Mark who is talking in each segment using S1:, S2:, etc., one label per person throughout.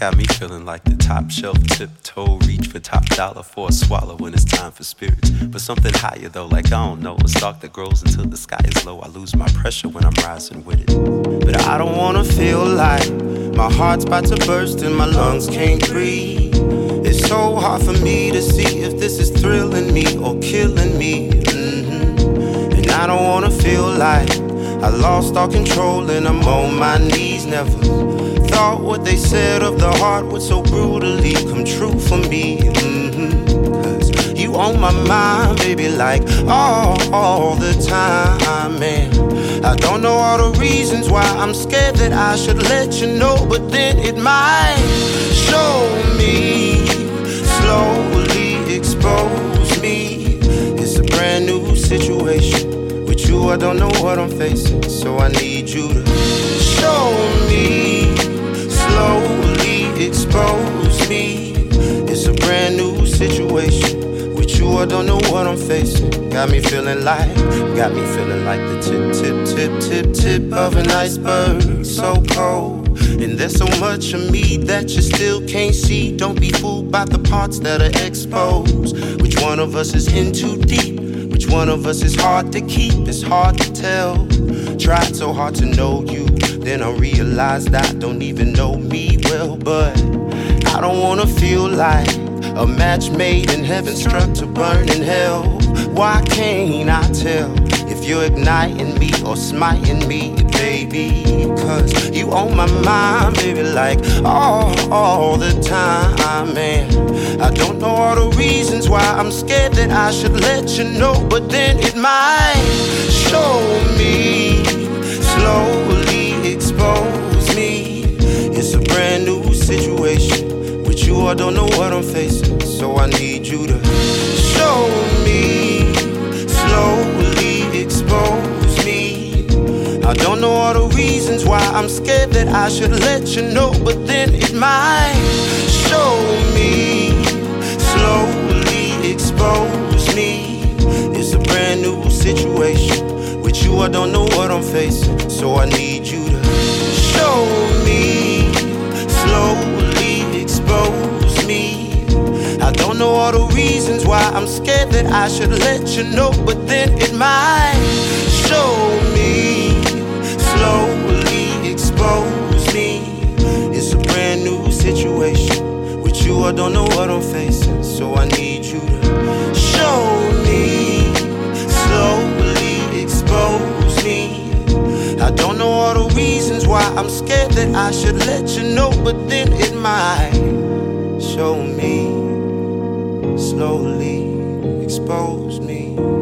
S1: got me feeling like the top shelf tiptoe reach for top dollar for a swallow when it's time for spirits. But something higher though, like I don't know, a stalk that grows until the sky is low. I lose my pressure when I'm rising with it. But I don't wanna feel like my heart's about to burst and my lungs can't breathe. It's so hard for me to see if this is thrilling me or killing me. Mm-hmm. And I don't wanna feel like I lost all control and I'm on my knees. Never what they said of the heart would so brutally come true for me. Mm-hmm. Cause you on my mind, baby, like all, all the time, man. I don't know all the reasons why I'm scared that I should let you know, but then it might show me, slowly expose me. It's a brand new situation With you, I don't know what I'm facing. So I need you to show me, slowly expose me. It's a brand new situation. With you, I don't know what I'm facing. Got me feeling like, got me feeling like the tip, tip, tip, tip, tip of an iceberg. So cold. And there's so much of me that you still can't see. Don't be fooled by the parts that are exposed. Which one of us is in too deep? Which one of us is hard to keep, it's hard to tell. Tried so hard to know you, then I realized I don't even know me well. But I don't wanna feel like a match made in heaven struck to burn in hell. Why can't I tell if you're igniting me or smiting me, baby? Cause you on my mind, baby, like all, all the time, man. I don't know all the reasons why I'm scared that I should let you know, but then it might show me, me. It's a brand new situation. With you, I don't know what I'm facing, so I need you to show me, slowly expose me. I don't know all the reasons why I'm scared that I should let you know, but then it might show me slowly expose me. It's a brand new situation. With you, I don't know what I'm facing. So I need you to show me, I don't know all the reasons why I'm scared that I should let you know, but then it might show me, slowly expose me. It's a brand new situation. With you, I don't know what I'm facing so I need you to show me, slowly expose me. I don't know all the reasons why I'm scared that I should let you know, but then it might show me, slowly expose me.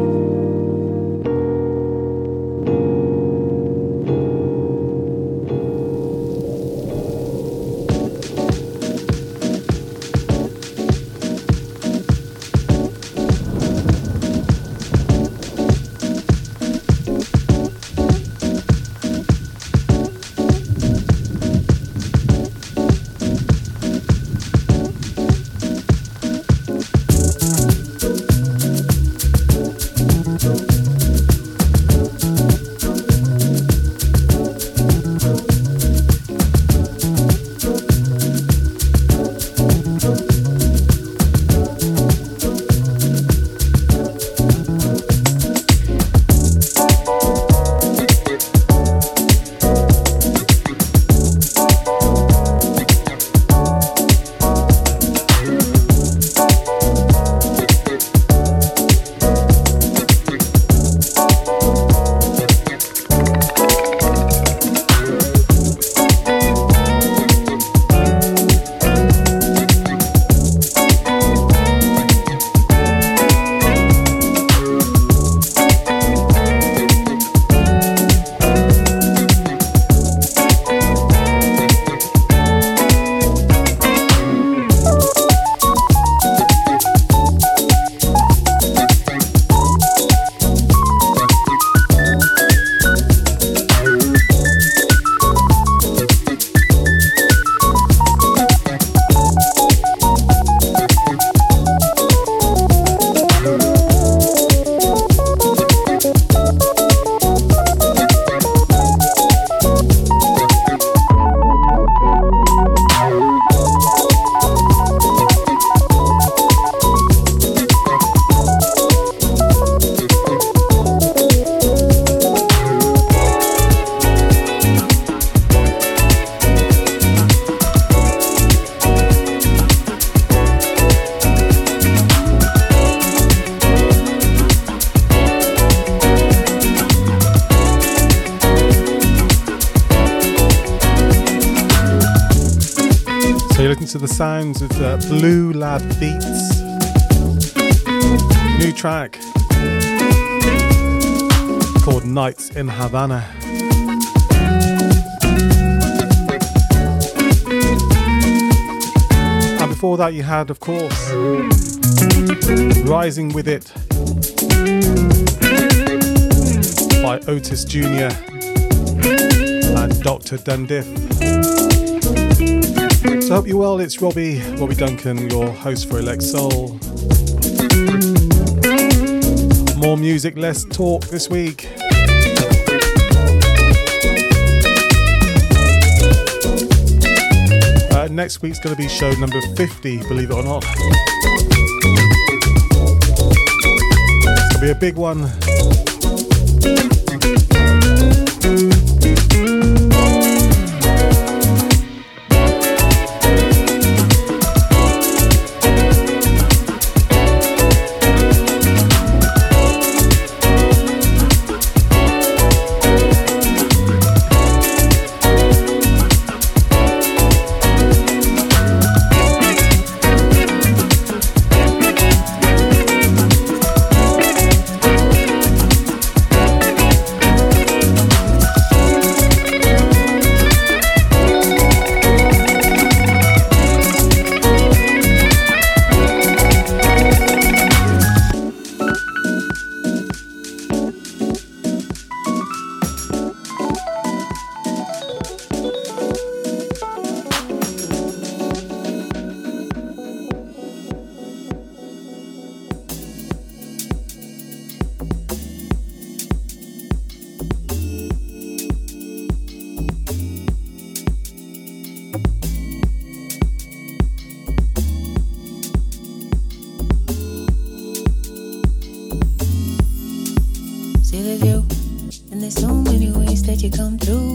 S2: Blue Lab Beats. New track called Nights in Havana. And before that, you had, of course, Rising with It by Otis Jr. and Dr. Dundiff. So hope you're well. It's Robbie, Robbie Duncan, your host for Elect Soul. More music, less talk this week. Uh, next week's going to be show number 50, believe it or not. It's going to be a big one. come through.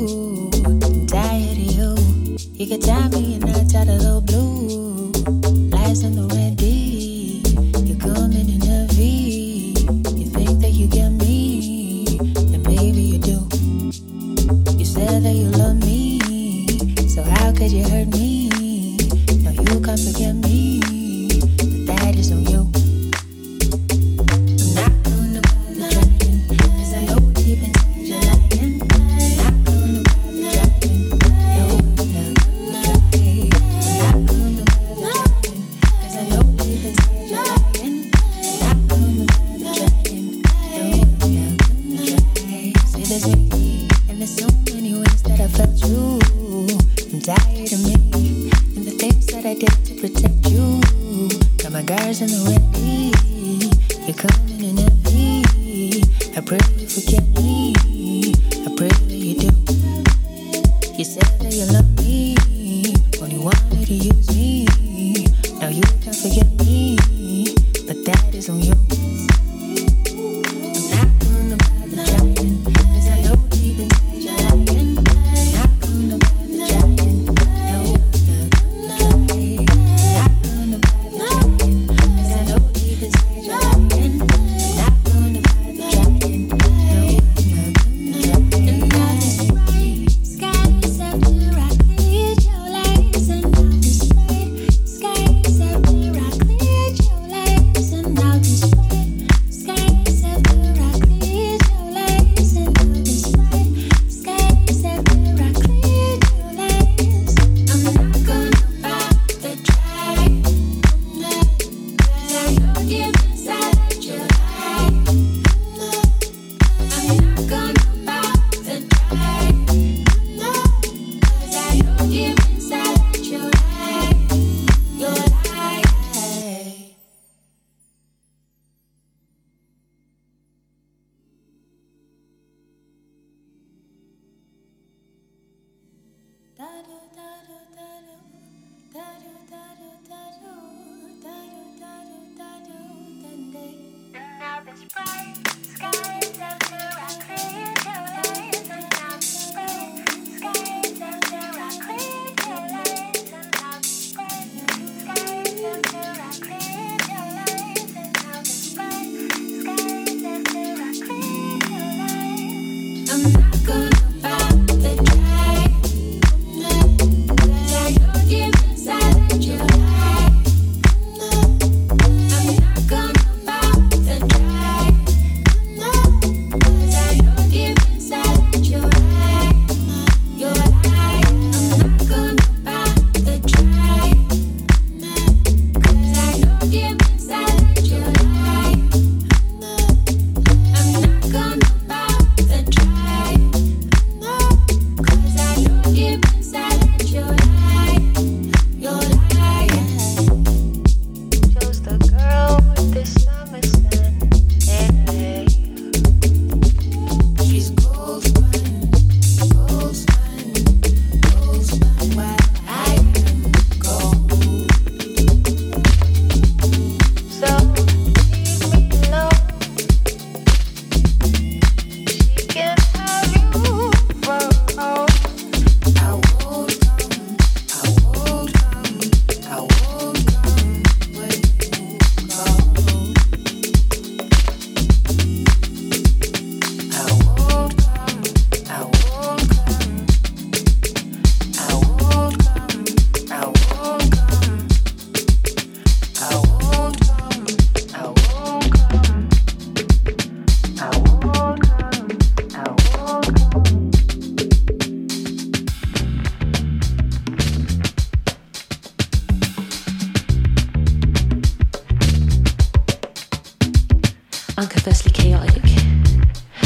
S2: Firstly chaotic.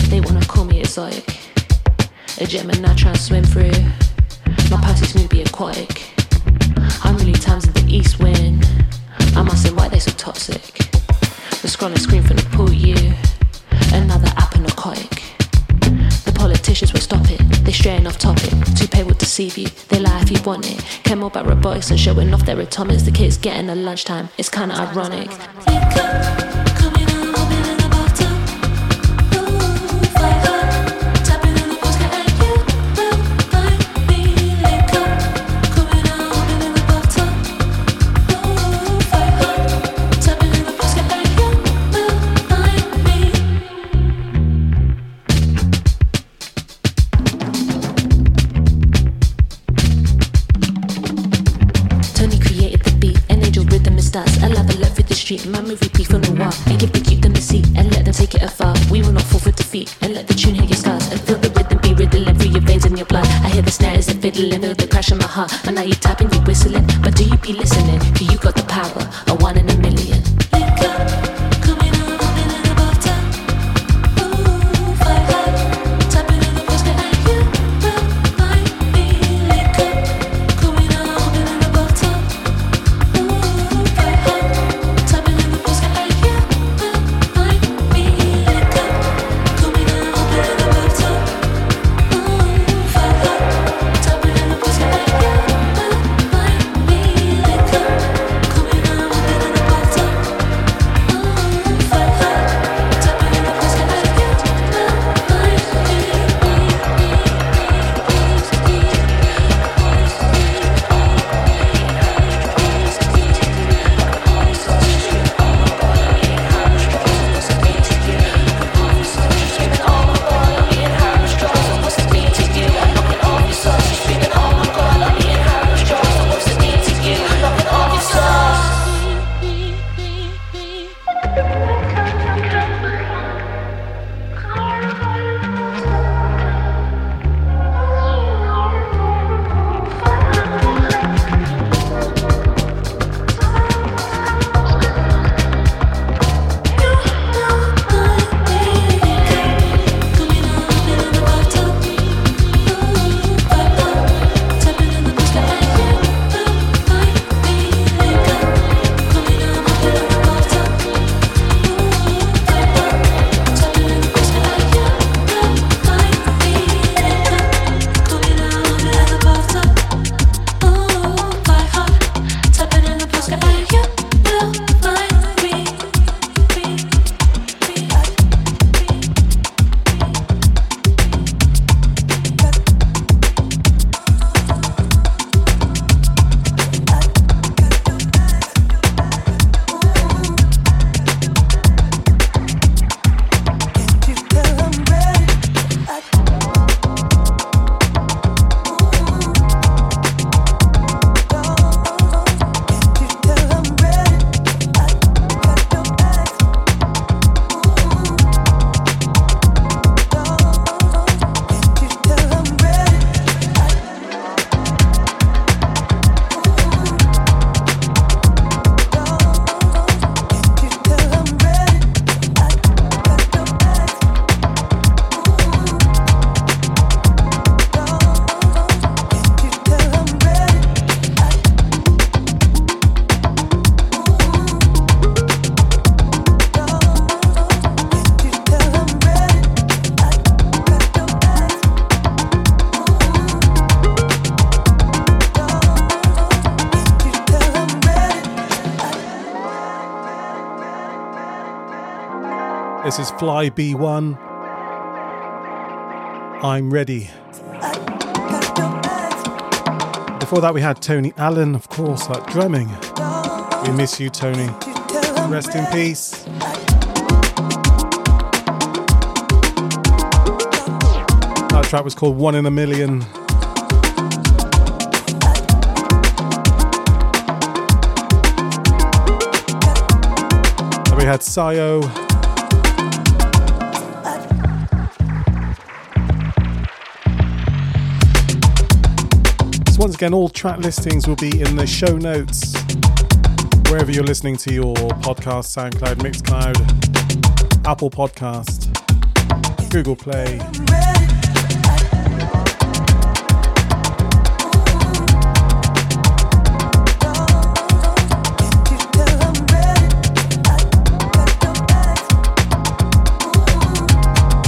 S2: They wanna call me exotic.
S3: A Gemini trying to swim through. My past is be aquatic. I'm really times in the east wind. I must say why they so toxic. The scrolling screen from the pool you. Another app and narcotic. The politicians will stop it. They straying off topic. Two will deceive you. They lie if you want it. Care more about robotics and showing off their atomics. The kids getting a lunchtime. It's kinda ironic. Street. My movie on the wall. And give the youth them a seat and let them take it afar. We will not fall for defeat and let the tune hit your scars and feel the rhythm be riddling through your veins and your blood. I hear the snares and fiddling, feel the crash in my heart. And now you're tapping, you're whistling, but do you be listening?
S2: Fybe:one. I'm ready. Before that, we had Tony Allen, of course, that drumming. We miss you, Tony. Rest in peace. That track was called One in a Million. we had Sio Once again, all track listings will be in the show notes, wherever you're listening to your podcast SoundCloud, Mixcloud, Apple Podcast, Google Play.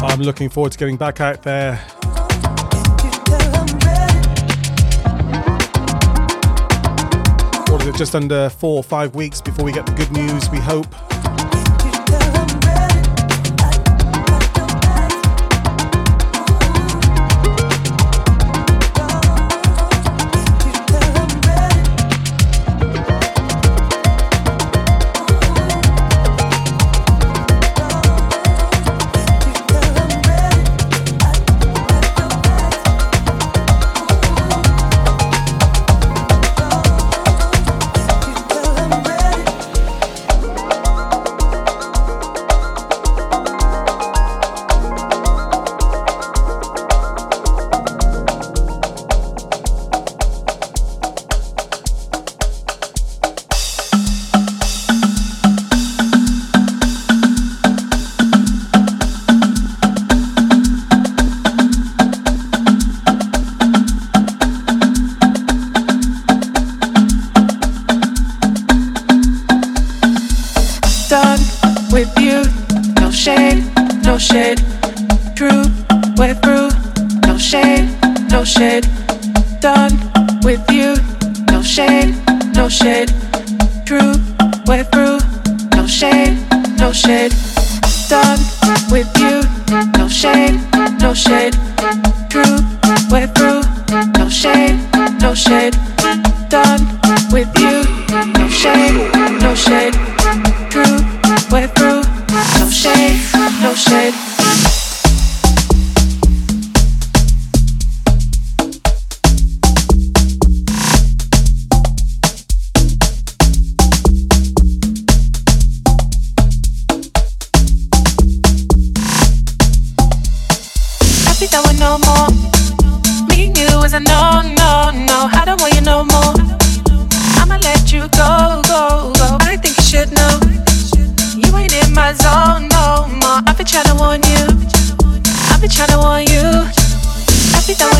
S2: I'm looking forward to getting back out there just under four or five weeks before we get the good news, we hope.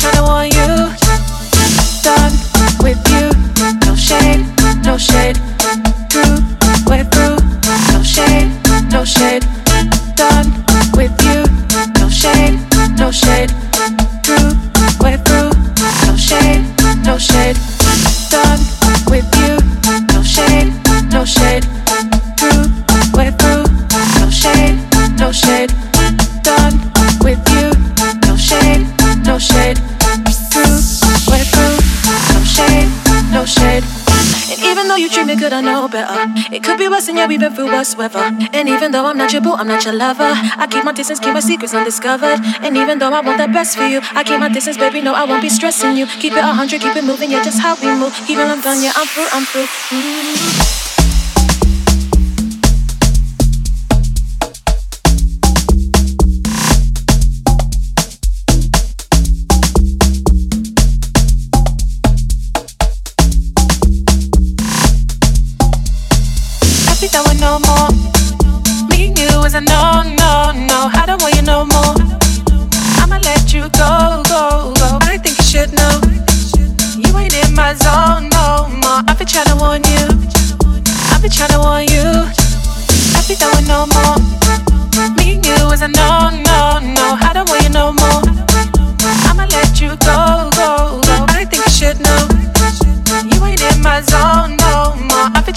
S4: try to walk even though I'm not your boo, I'm not your lover. I keep my distance, keep my secrets undiscovered. And even though I want the best for you, I keep my distance, baby. No, I won't be stressing you. Keep it 100, keep it moving, yeah, just how we move. Even I'm done, yeah, I'm through, I'm through. Mm-hmm.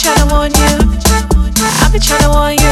S5: trying to warn you. I've been trying to warn you.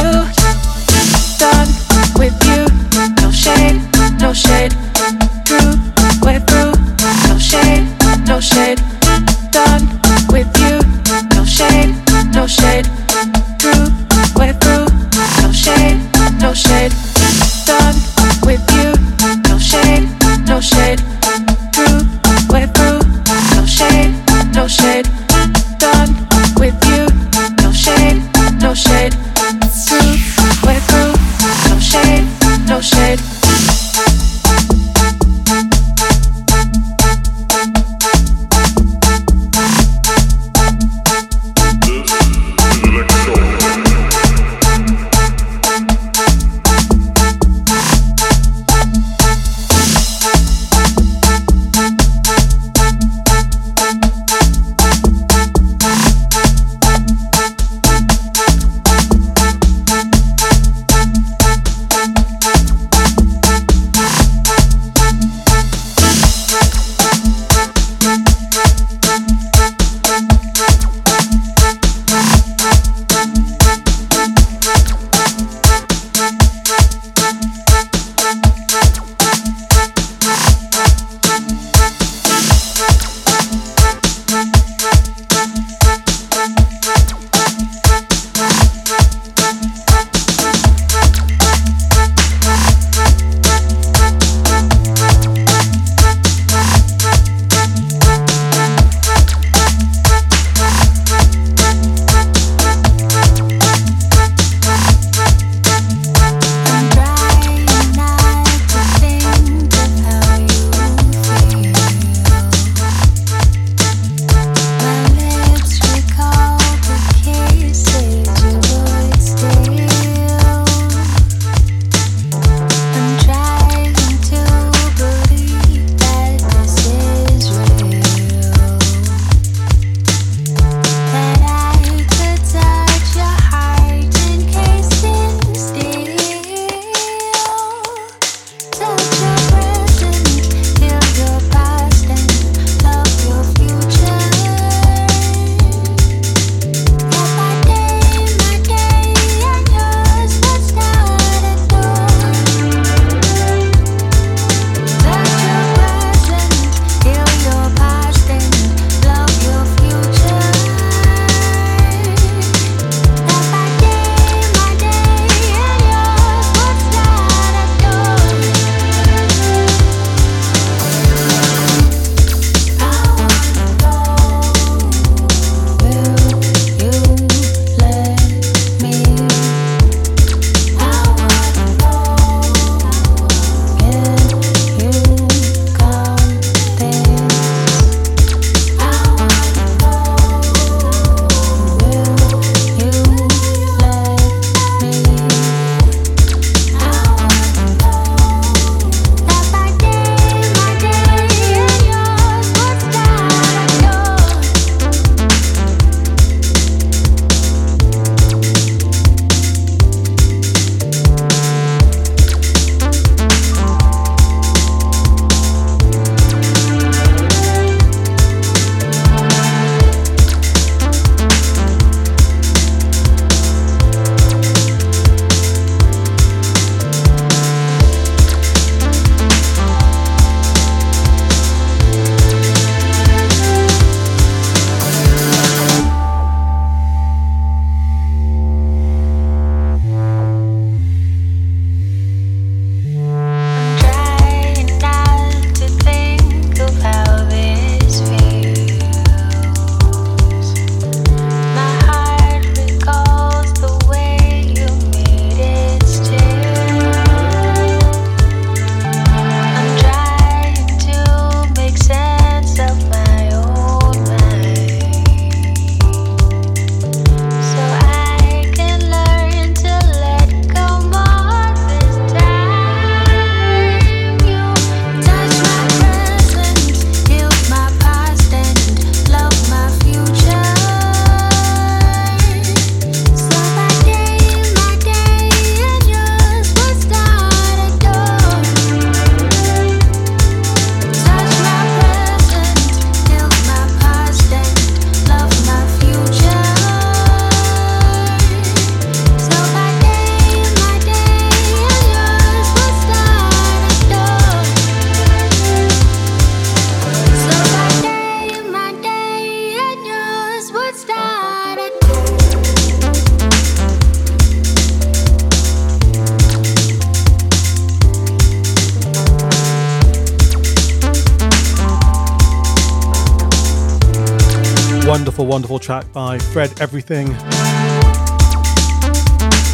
S5: Wonderful, track by Fred Everything.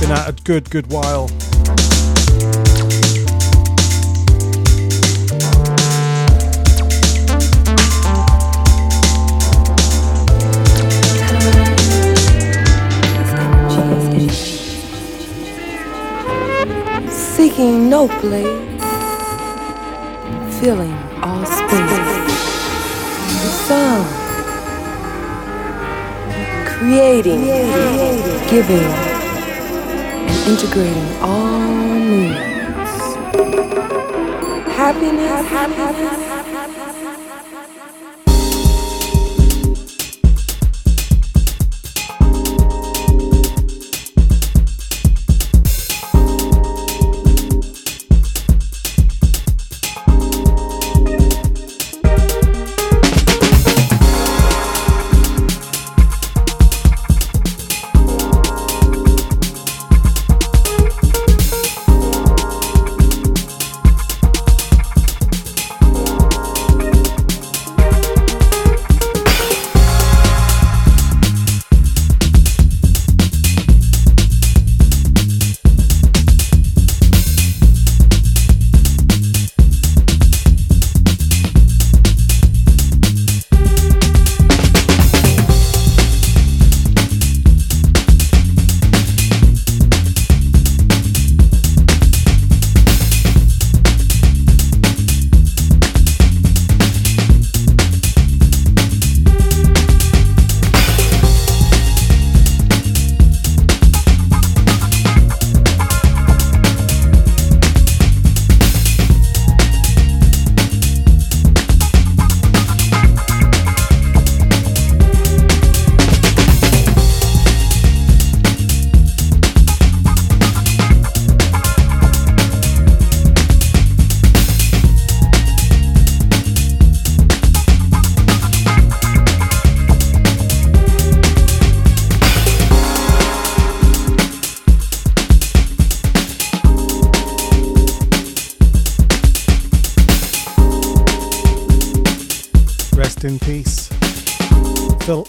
S5: Been out a good, good while.
S6: Seeking no place, filling all space. The creating, giving, and integrating all moods. Happiness, happiness.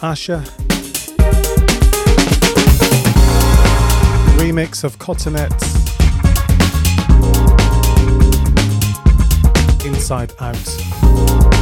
S5: Asher. Remix of Cotonete's. Inside Out.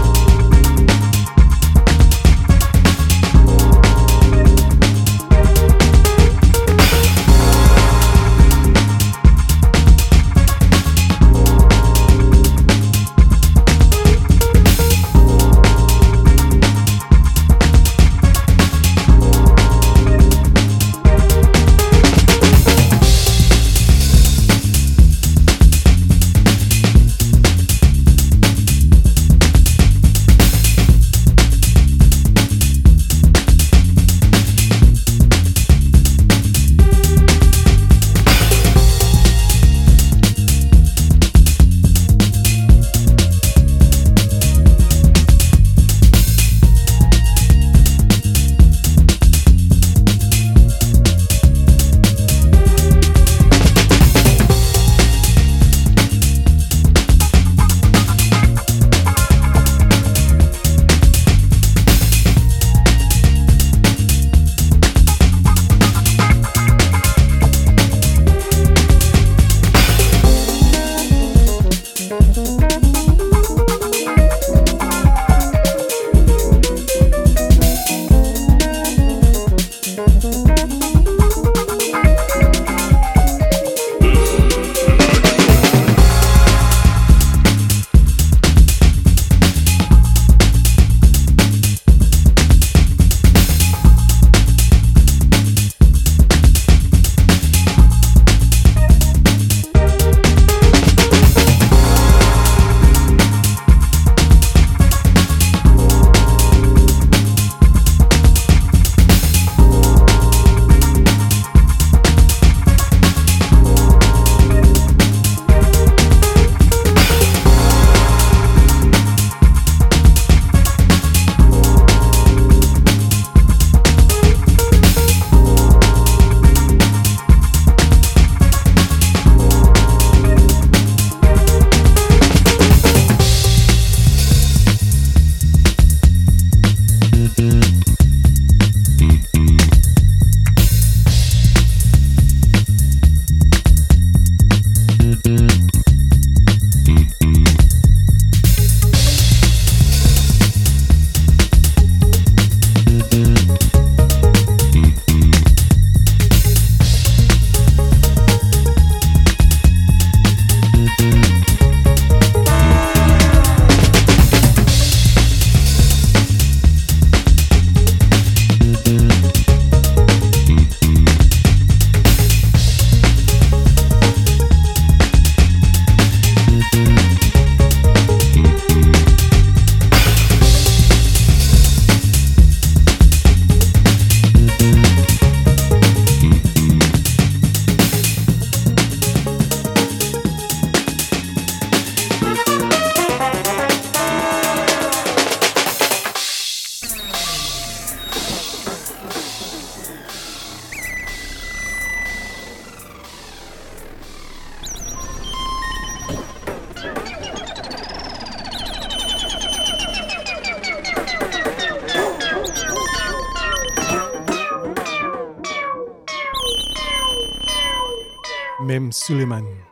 S7: Suleiman.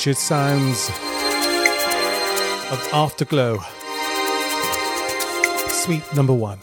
S5: Vintage sounds of Afterglow. Suite number one.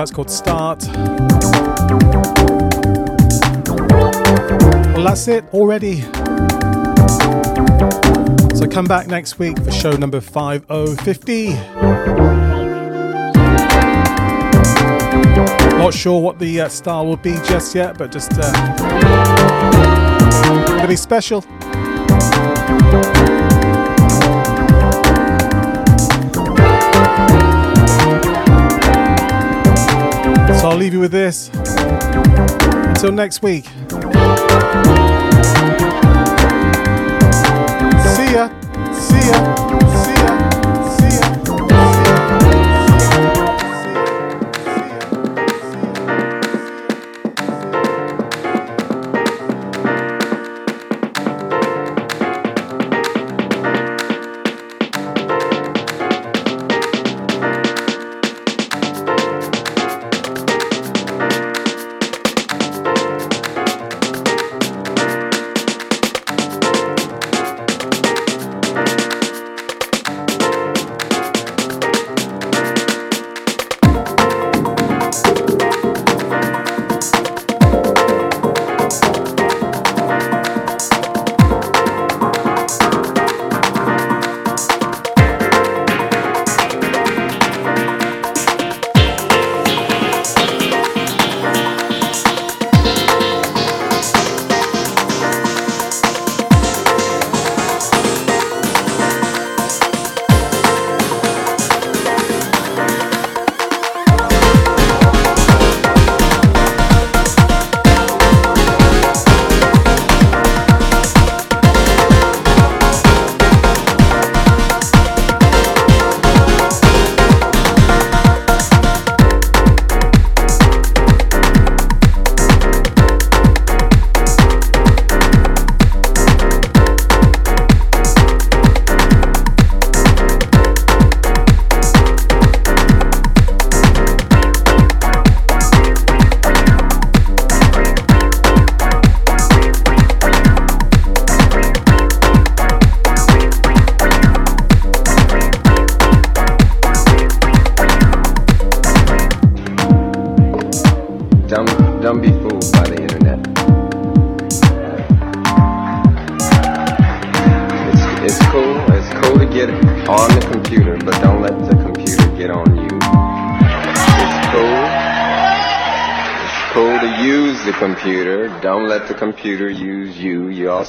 S5: Track's called Start. Well, that's it already. So come back next week for show number 5050. Not sure what the uh, style will be just yet, but just uh, really special. So I'll leave you with this. Until next week.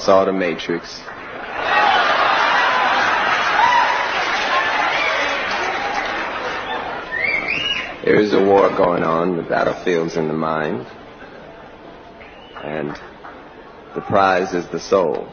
S8: Saw the Matrix. There is a war going on. The battlefield's in the mind. And the prize is the soul.